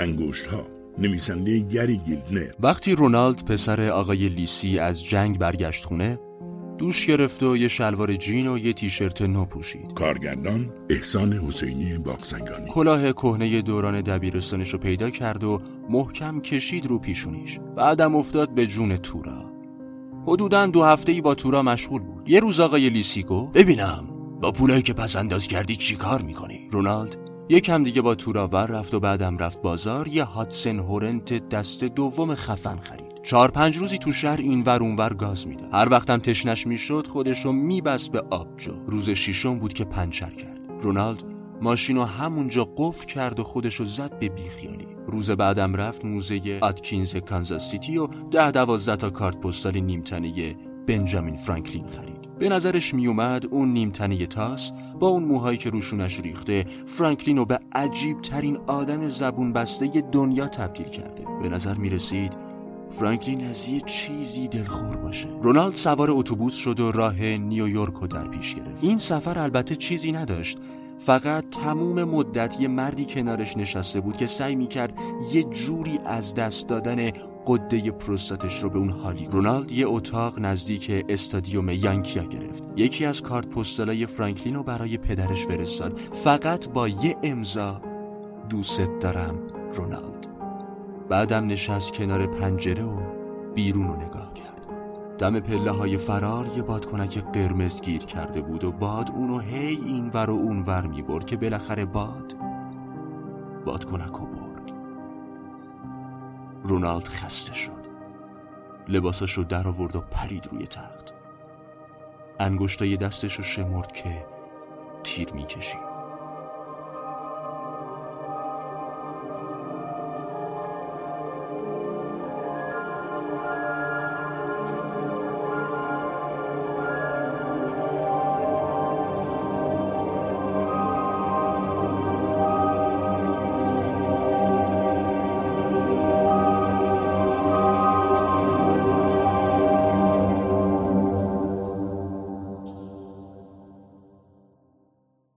انگشت ها نویسنده گری گیلدنر. وقتی رونالد پسر آقای لیسی از جنگ برگشت خونه دوش گرفت و یه شلوار جین و یه تیشرت نو پوشید. کارگردان احسان حسینی باغسنگانی کلاه کهنه دوران دبیرستانش رو پیدا کرد و محکم کشید رو پیشونیش. بعدم افتاد به جون تورا. حدودا دو هفته ای با تورا مشغول بود. یه روز آقای لیسی گفت ببینم با پولایی که پس انداز کردی چی کار می‌کنی؟ رونالد یکم دیگه با تورا ور رفت و بعدم رفت بازار یه هادسن هورنت دست دوم خفن خرید. چهار پنج روزی تو شهر این ور اونور گاز می‌داد. هر وقتم تشنش می‌شد خودشو میبست به آبجو. روز شیشم بود که پنچر کرد. رونالد ماشینو همونجا قفل کرد و خودشو زد به بیخیالی. روز بعدم رفت موزه اتکینز کانزاس سیتی و ده دوازده تا کارت پستال نیمتنه بنجامین فرانکلین خرید. به نظرش میومد اون نیمتنه تاس با اون موهایی که روشونش ریخته فرانکلین رو به عجیب ترین آدم زبون بسته دنیا تبدیل کرده. به نظر می‌رسید فرانکلین از یه چیزی دلخور باشه. رونالد سوار اتوبوس شد و راه نیویورک رو در پیش گرفت. این سفر البته چیزی نداشت. فقط تموم مدت یه مردی کنارش نشسته بود که سعی می‌کرد یه جوری از دست دادن قده پروستاتش رو به اون حالی رونالد یه اتاق نزدیک استادیوم یانکیا گرفت. یکی از کارت پستالای فرانکلین رو برای پدرش فرستاد. فقط با یه امضا دوست دارم رونالد. بعدم نشست کنار پنجره و بیرون رو نگاه دم پله های فرار یه بادکنک قرمز گیر کرده بود و باد اونو هی این ور و اون ور می برد که بالاخره باد بادکنک رو برد. رونالد خسته شد. لباسش رو در آورد و پرید روی تخت. انگشتای دستش رو شمرد که تیر می‌کشید